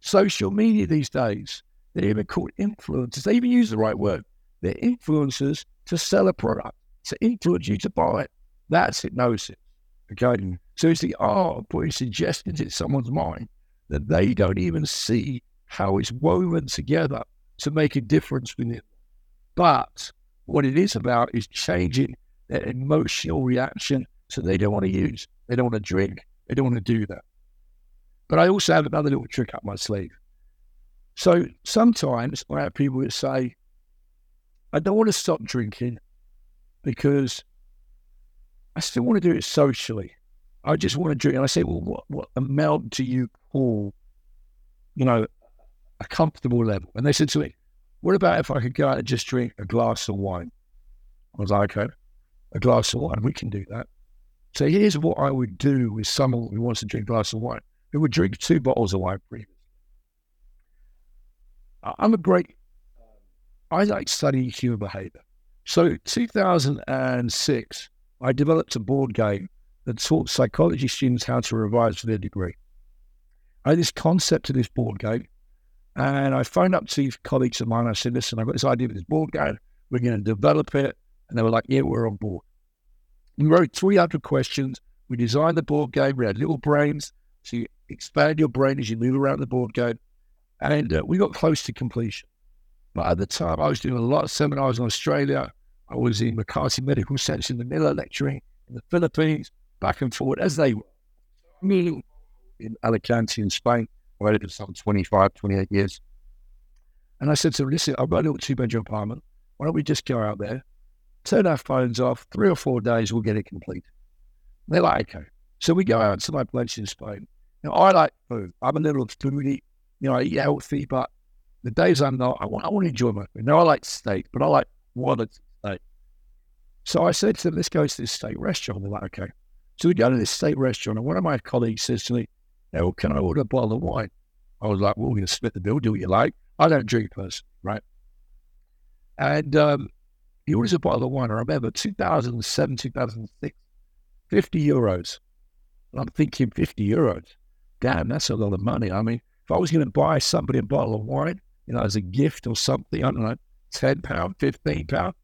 Social media these days, they're even called influencers. They even use the right word. They're influencers to sell a product, to influence you to buy it. That's hypnosis. Okay. So it's the art of putting suggestions in someone's mind that they don't even see how it's woven together to make a difference within them. But what it is about is changing their emotional reaction so they don't want to use, they don't want to drink, they don't want to do that. But I also have another little trick up my sleeve. So sometimes I have people that say, I don't want to stop drinking because I still want to do it socially. I just want to drink. And I say, well, what, what amount do you call, you know, a comfortable level? And they said to me, what about if I could go out and just drink a glass of wine? I was like, okay, a glass of wine, we can do that. So here's what I would do with someone who wants to drink a glass of wine. Who would drink two bottles of wine. I'm a great, I like studying human behavior. So 2006, I developed a board game that taught psychology students how to revise for their degree. I had this concept of this board game, and I phoned up to colleagues of mine. I said, listen, I've got this idea of this board game. We're going to develop it. And they were like, yeah, we're on board. We wrote 300 questions. We designed the board game. We had little brains. So you expand your brain as you move around the board game. And uh, we got close to completion. But at the time, I was doing a lot of seminars in Australia. I was in Makati Medical Center in Manila lecturing in the Philippines, back and forward as they were. In Alicante in Spain. I lived for some 25, 28 years. And I said to them, listen, I've got a little two bedroom apartment. Why don't we just go out there, turn our phones off, three or four days, we'll get it complete. they're like, okay. So we go out to my place in Spain. Now, I like food. I'm a little foodie. You know, I eat healthy, but the days I'm not, I want, I want to enjoy my food. Now, I like steak, but I like quality steak. So I said to them, let's go to this steak restaurant. They're like, okay. So we go to this steak restaurant, and one of my colleagues says to me, well, can I order a bottle of wine? I was like, well, we're going to split the bill, do what you like. I don't drink personally, right? And um, he orders a bottle of wine. I remember 2007, 2006, 50 euros. And I'm thinking 50 euros. Damn, that's a lot of money. I mean, if I was going to buy somebody a bottle of wine, you know, as a gift or something, I don't know, 10 pound, 15 pound,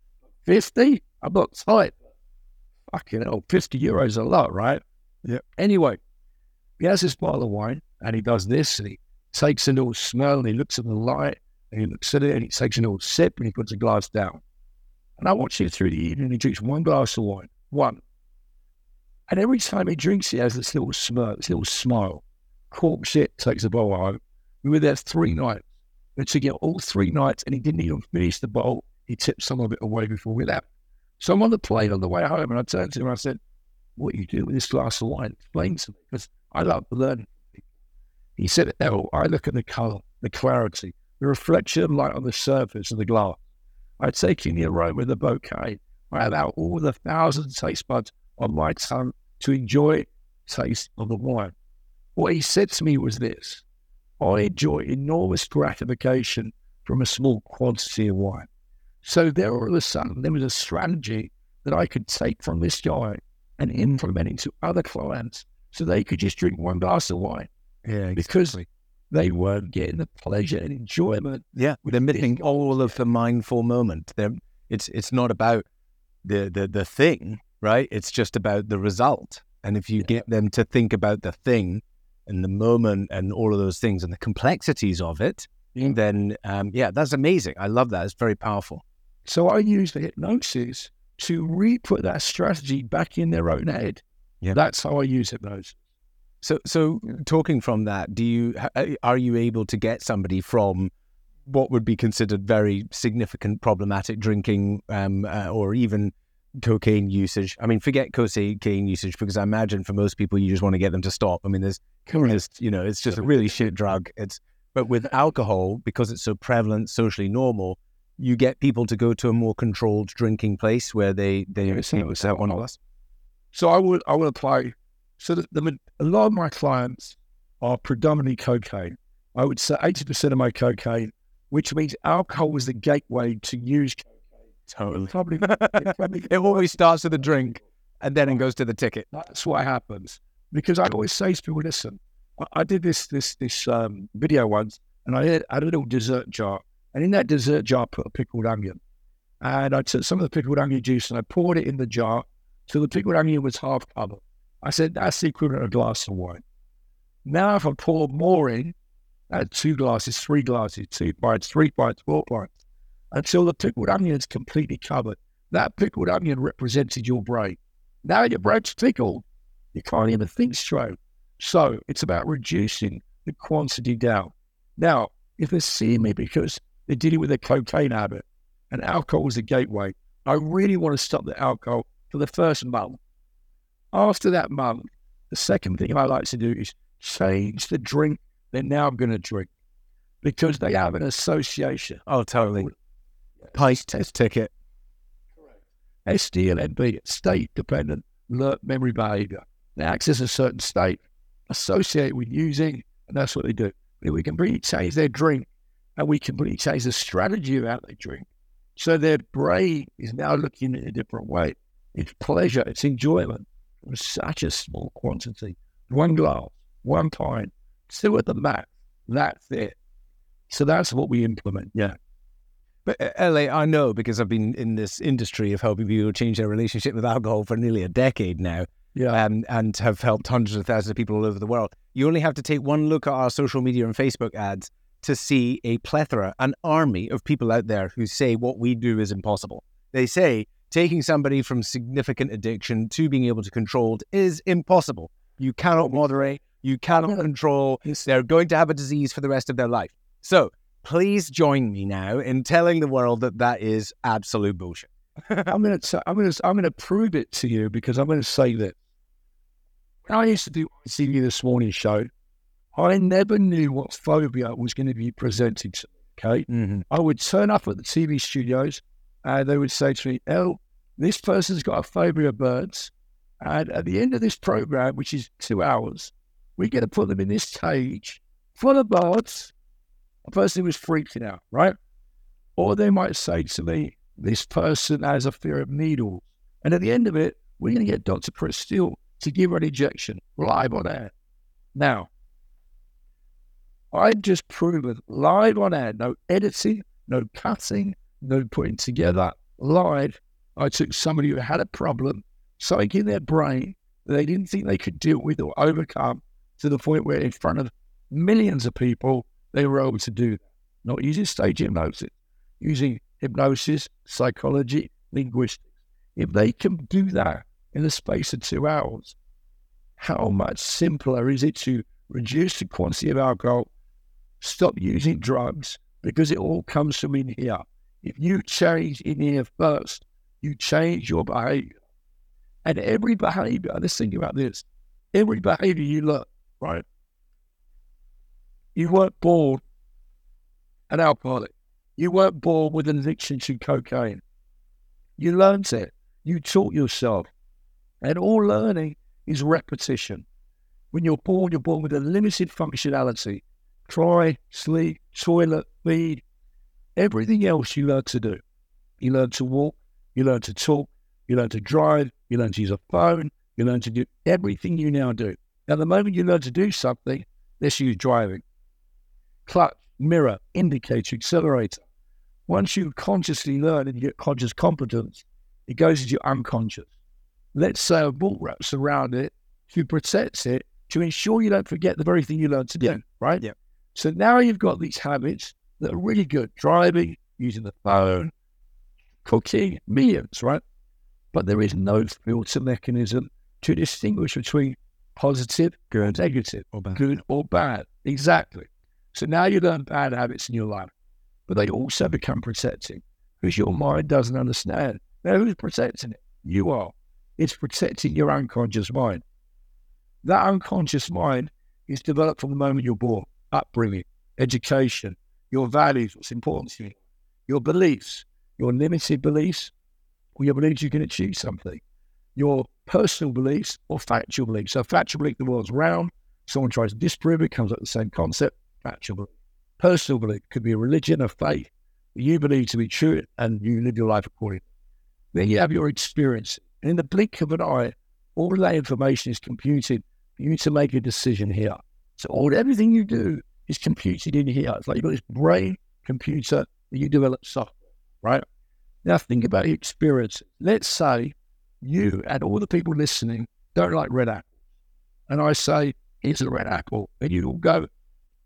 50? I'm not tight. Fucking hell, 50 euros a lot, right? Yeah. Anyway, he has this bottle of wine and he does this and he takes a little smell and he looks at the light and he looks at it and he takes a little sip and he puts a glass down. And I watch him through the evening. He drinks one glass of wine, one. And every time he drinks, he has this little smirk, this little smile. Cork shit, takes a bottle home. We were there three nights. And to get all three nights, and he didn't even finish the bottle. He tipped some of it away before we left. So I'm on the plane on the way home, and I turned to him and I said, What are you do with this glass of wine? Explain to me, because I love learning. He said, Oh, I look at the color, the clarity, the reflection of light on the surface of the glass. I take in the aroma of the bouquet. I allow all the thousand taste buds on my tongue to enjoy taste of the wine. What he said to me was this I enjoy enormous gratification from a small quantity of wine. So there all of a sudden there was a strategy that I could take from this guy and implement into other clients so they could just drink one glass of wine. Yeah, exactly. because they weren't getting the pleasure and enjoyment. Yeah, they're missing all of the mindful moment. They're, it's it's not about the, the the thing, right? It's just about the result. And if you yeah. get them to think about the thing and the moment and all of those things and the complexities of it, yeah. then um, yeah, that's amazing. I love that. It's very powerful. So I use the hypnosis to re-put that strategy back in their own head. Yeah. That's how I use hypnosis. So, so talking from that, do you uh, are you able to get somebody from what would be considered very significant problematic drinking, um, uh, or even cocaine usage? I mean, forget cocaine usage because I imagine for most people you just want to get them to stop. I mean, there's, there's you know, it's just a really shit drug. It's But with alcohol, because it's so prevalent, socially normal, you get people to go to a more controlled drinking place where they they Yeah, you so- know, set one of us. So I would I would apply. So the, the a lot of my clients are predominantly cocaine. I would say eighty percent of my cocaine, which means alcohol was the gateway to use cocaine. Totally. *laughs* Probably, it probably *laughs* It always starts with a drink and then it goes to the ticket. That's what happens. Because I always say to people, listen, I, I did this this this um, video once, and I had, I had a little dessert jar, and in that dessert jar, I put a pickled onion, and I took some of the pickled onion juice and I poured it in the jar till the pickled onion was half covered. I said that's the equivalent of a glass of wine. Now, if I pour more in, that's two glasses, three glasses, two pints, three pints, four pints, until the pickled onion is completely covered. That pickled onion represented your brain. Now your brain's pickled. You can't even think straight. So it's about reducing the quantity down. Now, if they see me because they're dealing with a cocaine habit and alcohol is a gateway, I really want to stop the alcohol for the first month. After that month, the second thing I like to do is change the drink they're now going to drink because they have an association. Oh, totally. Pint test ticket. Correct. SDLNB, state dependent alert memory behavior. They access a certain state associated with using, and that's what they do. We completely change their drink and we completely change the strategy of how they drink. So their brain is now looking in a different way. It's pleasure, it's enjoyment from such a small quantity. One glass, one pint, two at the max. That's it. So that's what we implement. Yeah. But uh, LA, I know because I've been in this industry of helping people change their relationship with alcohol for nearly a decade now. Yeah. um, and have helped hundreds of thousands of people all over the world. You only have to take one look at our social media and Facebook ads to see a plethora, an army of people out there who say what we do is impossible. They say taking somebody from significant addiction to being able to control it is impossible. You cannot moderate, you cannot control. They're going to have a disease for the rest of their life. So please join me now in telling the world that that is absolute bullshit. *laughs* I'm gonna t- I'm gonna I'm gonna prove it to you because I'm gonna say that when I used to do ITV this morning show, I never knew what phobia was going to be presented to me. Okay, Mm-hmm. I would turn up at the TV studios, and they would say to me, "El, this person's got a phobia of birds, and at the end of this program, which is two hours, we're going to put them in this cage full of birds." A person was freaking out, right? Or they might say to me, this person has a fear of needles. And at the end of it, we're going to get Dr. Chris Steele to give her an injection live on air. Now, I've just proven live on air, no editing, no cutting, no putting together, live. I took somebody who had a problem, something in their brain that they didn't think they could deal with or overcome to the point where, in front of millions of people, they were able to do that. Not using stage hypnosis, using hypnosis, psychology, linguistics. If they can do that in the space of two hours, how much simpler is it to reduce the quantity of alcohol, stop using drugs, because it all comes from in here. If you change in here first, you change your behavior. And every behavior, let's think about this every behavior you learn, right? You weren't born an alcoholic. You weren't born with an addiction to cocaine. You learned it. You taught yourself. And all learning is repetition. When you're born, you're born with a limited functionality. Cry, sleep, toilet, feed, everything else you learn to do. You learn to walk, you learn to talk, you learn to drive, you learn to use a phone, you learn to do everything you now do. Now, the moment you learn to do something, let's use driving. Clutch, mirror, indicator, accelerator. Once you consciously learn and you get conscious competence, it goes into your unconscious. Let's say a ball wraps around it to protect it to ensure you don't forget the very thing you learned to do, right? Yeah. So now you've got these habits that are really good driving, using the phone, cooking, meals, right? But there is no filter mechanism to distinguish between positive and negative, Or bad. good or bad. Exactly. So now you learn bad habits in your life, but they also become protecting because your mind doesn't understand. Now, who's protecting it? You are. It's protecting your unconscious mind. That unconscious mind is developed from the moment you're born, upbringing, education, your values, what's important to you, your beliefs, your limited beliefs, or your beliefs you can achieve something, your personal beliefs or factual beliefs. So, factual belief the world's round. Someone tries to disprove it, comes up with the same concept. Factual belief. Personal belief could be a religion, a faith that you believe to be true, and you live your life accordingly. Then you have your experience. And in the blink of an eye, all that information is computed for you to make a decision here. So all everything you do is computed in here. It's like you've got this brain computer that you develop software, right? Now think about your experience. Let's say you and all the people listening don't like red apples. And I say, here's a red apple. And you all go,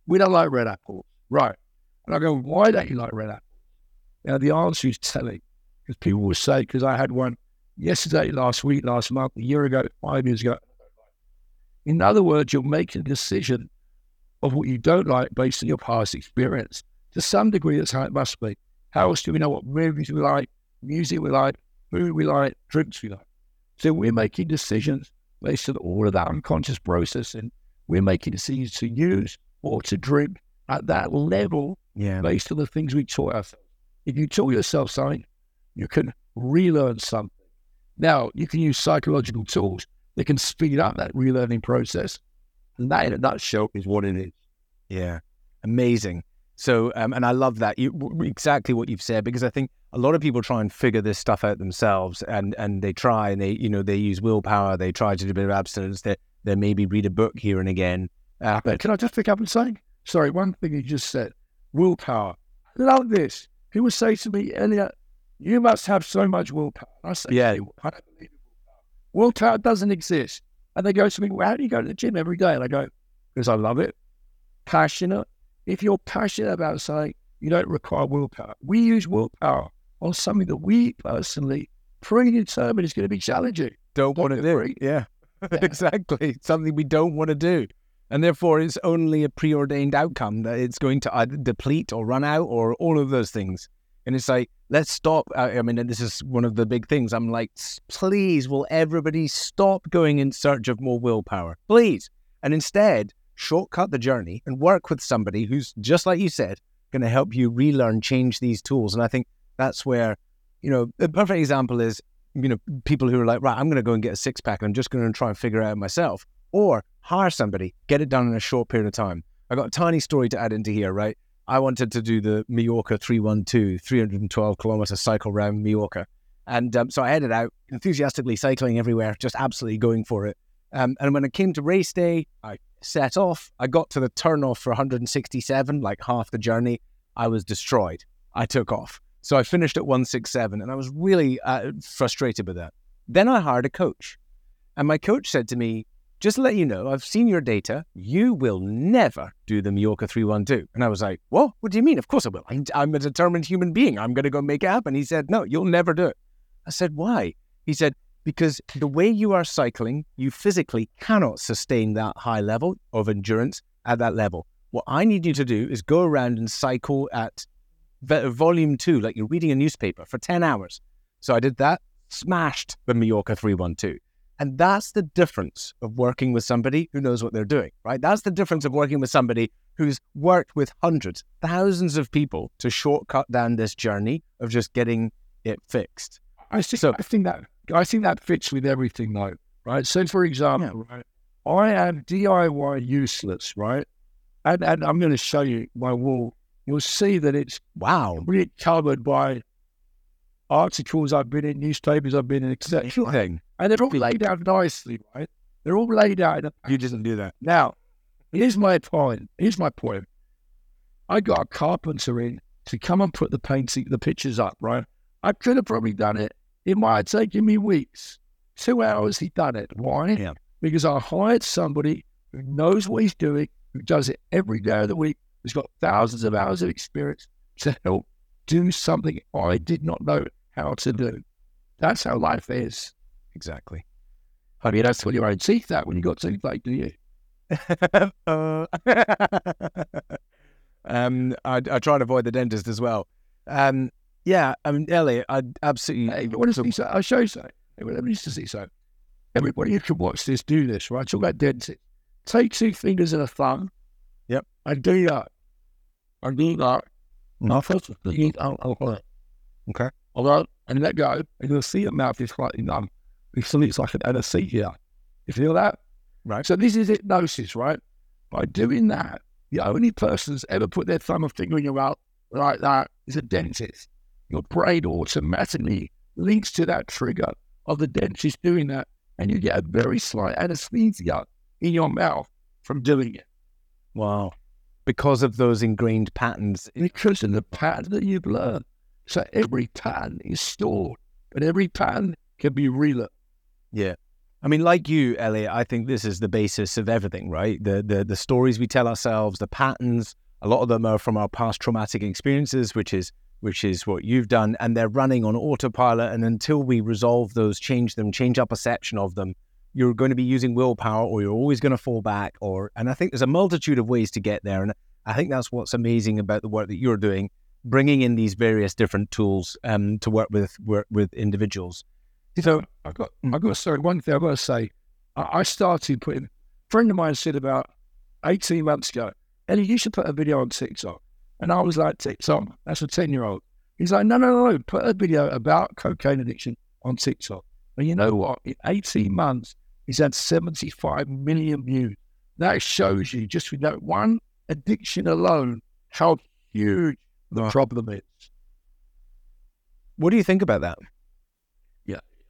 we don't like red apples. Right. And I go, why don't you like red apples? Now the answer is telling because people will say, because I had one yesterday, last week, last month, a year ago, five years ago. In other words, you're making a decision of what you don't like based on your past experience. To some degree, that's how it must be. How else do we know what movies we like, music we like, food we like, drinks we like? So we're making decisions based on all of that unconscious processing. We're making decisions to use or to drink at that level Yeah. based on the things we taught ourselves. If you taught yourself something, you can relearn something. Now, you can use psychological tools that can speed up that relearning process. And that, in a nutshell, is what it is. Yeah, amazing. So, um, and I love that you exactly what you've said because I think a lot of people try and figure this stuff out themselves, and and they try and they you know they use willpower, they try to do a bit of abstinence, they they maybe read a book here and again. Uh, But can I just pick up and say, sorry, one thing you just said, willpower. Love this. He would say to me, Elliott, you must have so much willpower. I say, Yeah. I don't believe in willpower. Willpower doesn't exist. And they go to me, well, how do you go to the gym every day? And I go, because I love it. Passionate. If you're passionate about something, you don't require willpower. We use willpower on something that we personally predetermine is going to be challenging. don't want to do. Yeah, *laughs* Yeah. exactly. Something we don't want to do. And therefore, it's only a preordained outcome that it's going to either deplete or run out or all of those things. And it's like, let's stop. I mean, this is one of the big things. I'm like, please, will everybody stop going in search of more willpower? Please. And instead, shortcut the journey and work with somebody who's, just like you said, going to help you relearn, change these tools. And I think that's where, you know, a perfect example is you know, people who are like, right, I'm going to go and get a six pack and I'm just going to try and figure it out myself. Or hire somebody, get it done in a short period of time. I got a tiny story to add into here, right? I wanted to do the Mallorca 312, 312 kilometer cycle around Mallorca. And um, so I headed out enthusiastically cycling everywhere, just absolutely going for it. Um, and when it came to race day, I set off. I got to the turnoff for 167, like half the journey. I was destroyed. I took off. So I finished at 167 and I was really uh, frustrated with that. Then I hired a coach. And my coach said to me, just to let you know, I've seen your data. You will never do the Mallorca 312. And I was like, what? What do you mean? Of course I will. I'm, I'm a determined human being. I'm going to go make it happen. He said, no, you'll never do it. I said, why? He said, because the way you are cycling, you physically cannot sustain that high level of endurance at that level. What I need you to do is go around and cycle at volume two, like you're reading a newspaper for 10 hours. So I did that, smashed the Mallorca 312. And that's the difference of working with somebody who knows what they're doing, right? That's the difference of working with somebody who's worked with hundreds, thousands of people to shortcut down this journey of just getting it fixed. I think, So- I think that I think that fits with everything though, right? So for example, right, I am DIY useless, right? And and I'm going to show you my wall. You'll see that it's Wow. really covered by articles I've been in, newspapers I've been in, etc. Thing. And they're all laid out nicely, right? They're all laid out. In a You didn't do that. now, here's my point. Here's my point. I got a carpenter in to come and put the painting, the pictures up, right? I could have probably done it. It might have taken me weeks. Two hours, he done it. Why? Yeah. Because I hired somebody who knows what he's doing, who does it every day of the week, who's got thousands of hours of experience to help do something I did not know how to do. it. That's how life is. Exactly. I mean, that's what your own teeth that when you got toothache, do you? Uh, um, I, I try and avoid the dentist as well. Um, yeah, I mean, Elliott, I absolutely. Hey, what does he say? I'll show you well, let me just see so. Everybody who can watch this do this, right? Talk about dentists. Take two fingers and a thumb. Yep. And do that. I do that. Now, first, I eat alcohol. Okay. Although, and let go, and you'll see your mouth is slightly numb. You feel it's like an anesthesia. You feel that? Right. So this is hypnosis, right? By doing that, the only person that's ever put their thumb or finger in your mouth like that is a dentist. Your brain automatically links to that trigger of the dentist doing that, and you get a very slight anesthesia in your mouth from doing it. Wow. Because of those ingrained patterns. Because of the pattern that you've learned. So every pattern is stored, but every pattern can be relearned. Yeah. I mean, like you, Elliott, I think this is the basis of everything, right? The the the stories we tell ourselves, the patterns, a lot of them are from our past traumatic experiences, which is which is what you've done, and they're running on autopilot. And until we resolve those, change them, change our perception of them, you're going to be using willpower, or you're always going to fall back. Or and I think there's a multitude of ways to get there, and I think that's what's amazing about the work that you're doing, bringing in these various different tools um, to work with work with individuals. So I got, I got. Sorry, one thing I've got to say. I, I started putting. A friend of mine said about eighteen months ago, Eddie, you should put a video on TikTok. And I was like, TikTok, that's a ten year old. He's like, no, no, no, put a video about cocaine addiction on TikTok. And you know what? In eighteen months, he's had seventy five million views. That shows you just with that one addiction alone how huge the problem is. What do you think about that?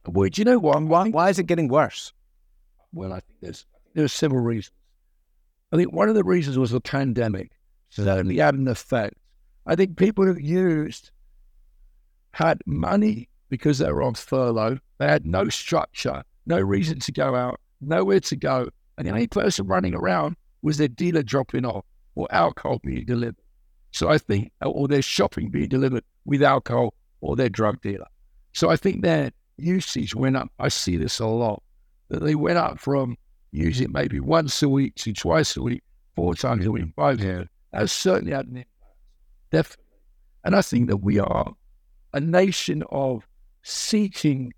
Well, do you know what? Why, why is it getting worse? Well, I think there's there's several reasons. I think one of the reasons was the pandemic. Certainly had an effect. I think people who used had money because they were on furlough. They had no structure, no reason to go out, nowhere to go. And the only person running around was their dealer dropping off or alcohol being delivered. So I think, uh, or their shopping being delivered with alcohol or their drug dealer. So I think their usage went up. I see this a lot, that they went up from using maybe once a week to twice a week, four times a week, five times. That's certainly had an impact. Definitely. And I think that we are a nation of seeking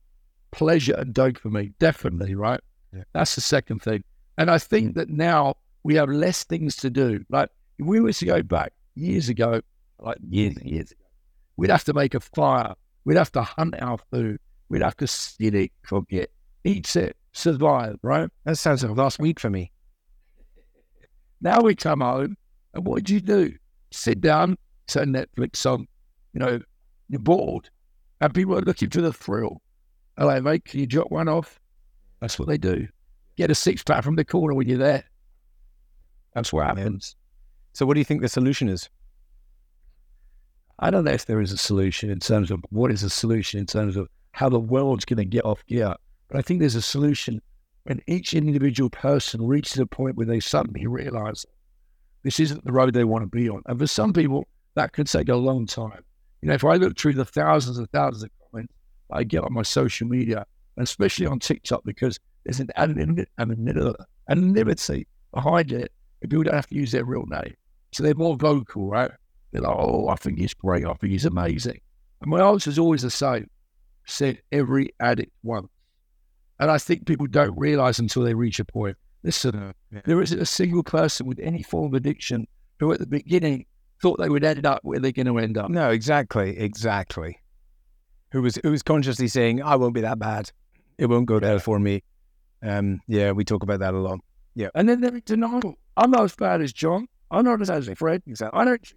pleasure and dopamine. Definitely, right? Yeah. That's the second thing. And I think that now we have less things to do. Like if we were to go back years ago, like years and years ago, we'd have to make a fire. We'd have to hunt our food. We'd have to sit it, cook it, eat it, survive, right? That sounds like last week for me. Now we come home, and what do you do? Sit down, turn Netflix on. You know, you're bored, and people are looking for the thrill. Hello, mate, can you drop one off? That's what they do. Get a six pack from the corner when you're there. That's what happens. So, what do you think the solution is? I don't know if there is a solution in terms of what is a solution in terms of how the world's going to get off gear. But I think there's a solution when each individual person reaches a point where they suddenly realize this isn't the road they want to be on. And for some people, that could take a long time. You know, if I look through the thousands and thousands of comments I get on my social media, and especially on TikTok, because there's an anonymity, behind it, and people don't have to use their real name. So they're more vocal, right? They're like, oh, I think he's great. I think he's amazing. And my answer is always the same said every addict once. And I think people don't realize until they reach a point. Listen, yeah. there isn't a single person with any form of addiction who at the beginning thought they would end up where they're going to end up. No, exactly, exactly. Who was who was consciously saying, "I won't be that bad. It won't go there for me." Um, yeah, we talk about that a lot. Yeah, And then they're in denial. I'm not as bad as John. I'm not as bad as Fred. I don't.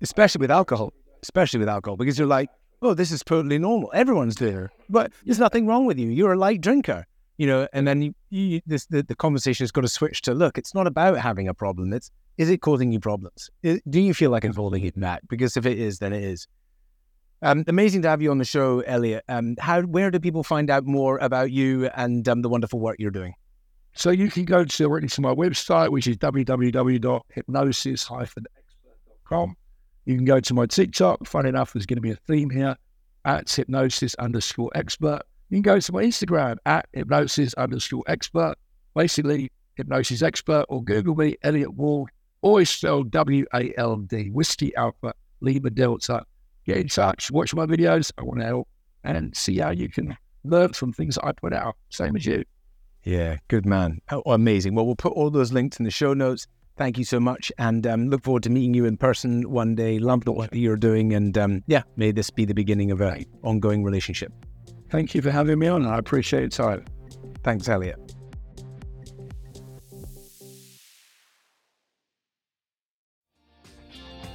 Especially with alcohol. Especially with alcohol, because you're like, "Oh, this is totally normal. Everyone's there, but there's nothing wrong with you. You're a light drinker." You know, and then you, you this the, the conversation has got to switch to look. It's not about having a problem. It's is it causing you problems? I- do you feel like it's holding you back? Because if it is, then it is. Um, amazing to have you on the show, Elliott. Um, how where do people find out more about you and um, the wonderful work you're doing? So you can go to, to my website, which is www.hypnosis-expert.com. You can go to my TikTok. Funny enough, there's going to be a theme here at hypnosis underscore expert. You can go to my Instagram at hypnosis underscore expert. Basically, hypnosis expert, or Google me, Elliott Wald, always spelled W A L D, Whiskey Alpha Lima Delta. Get in touch, watch my videos. I want to help and see how you can learn from things that I put out. Same as you. Yeah, good man. Oh, amazing. Well, we'll put all those links in the show notes. Thank you so much, and um, look forward to meeting you in person one day. Love what you're doing, and um, yeah, may this be the beginning of an ongoing relationship. Thank you for having me on. I appreciate your time. Thanks, Elliott.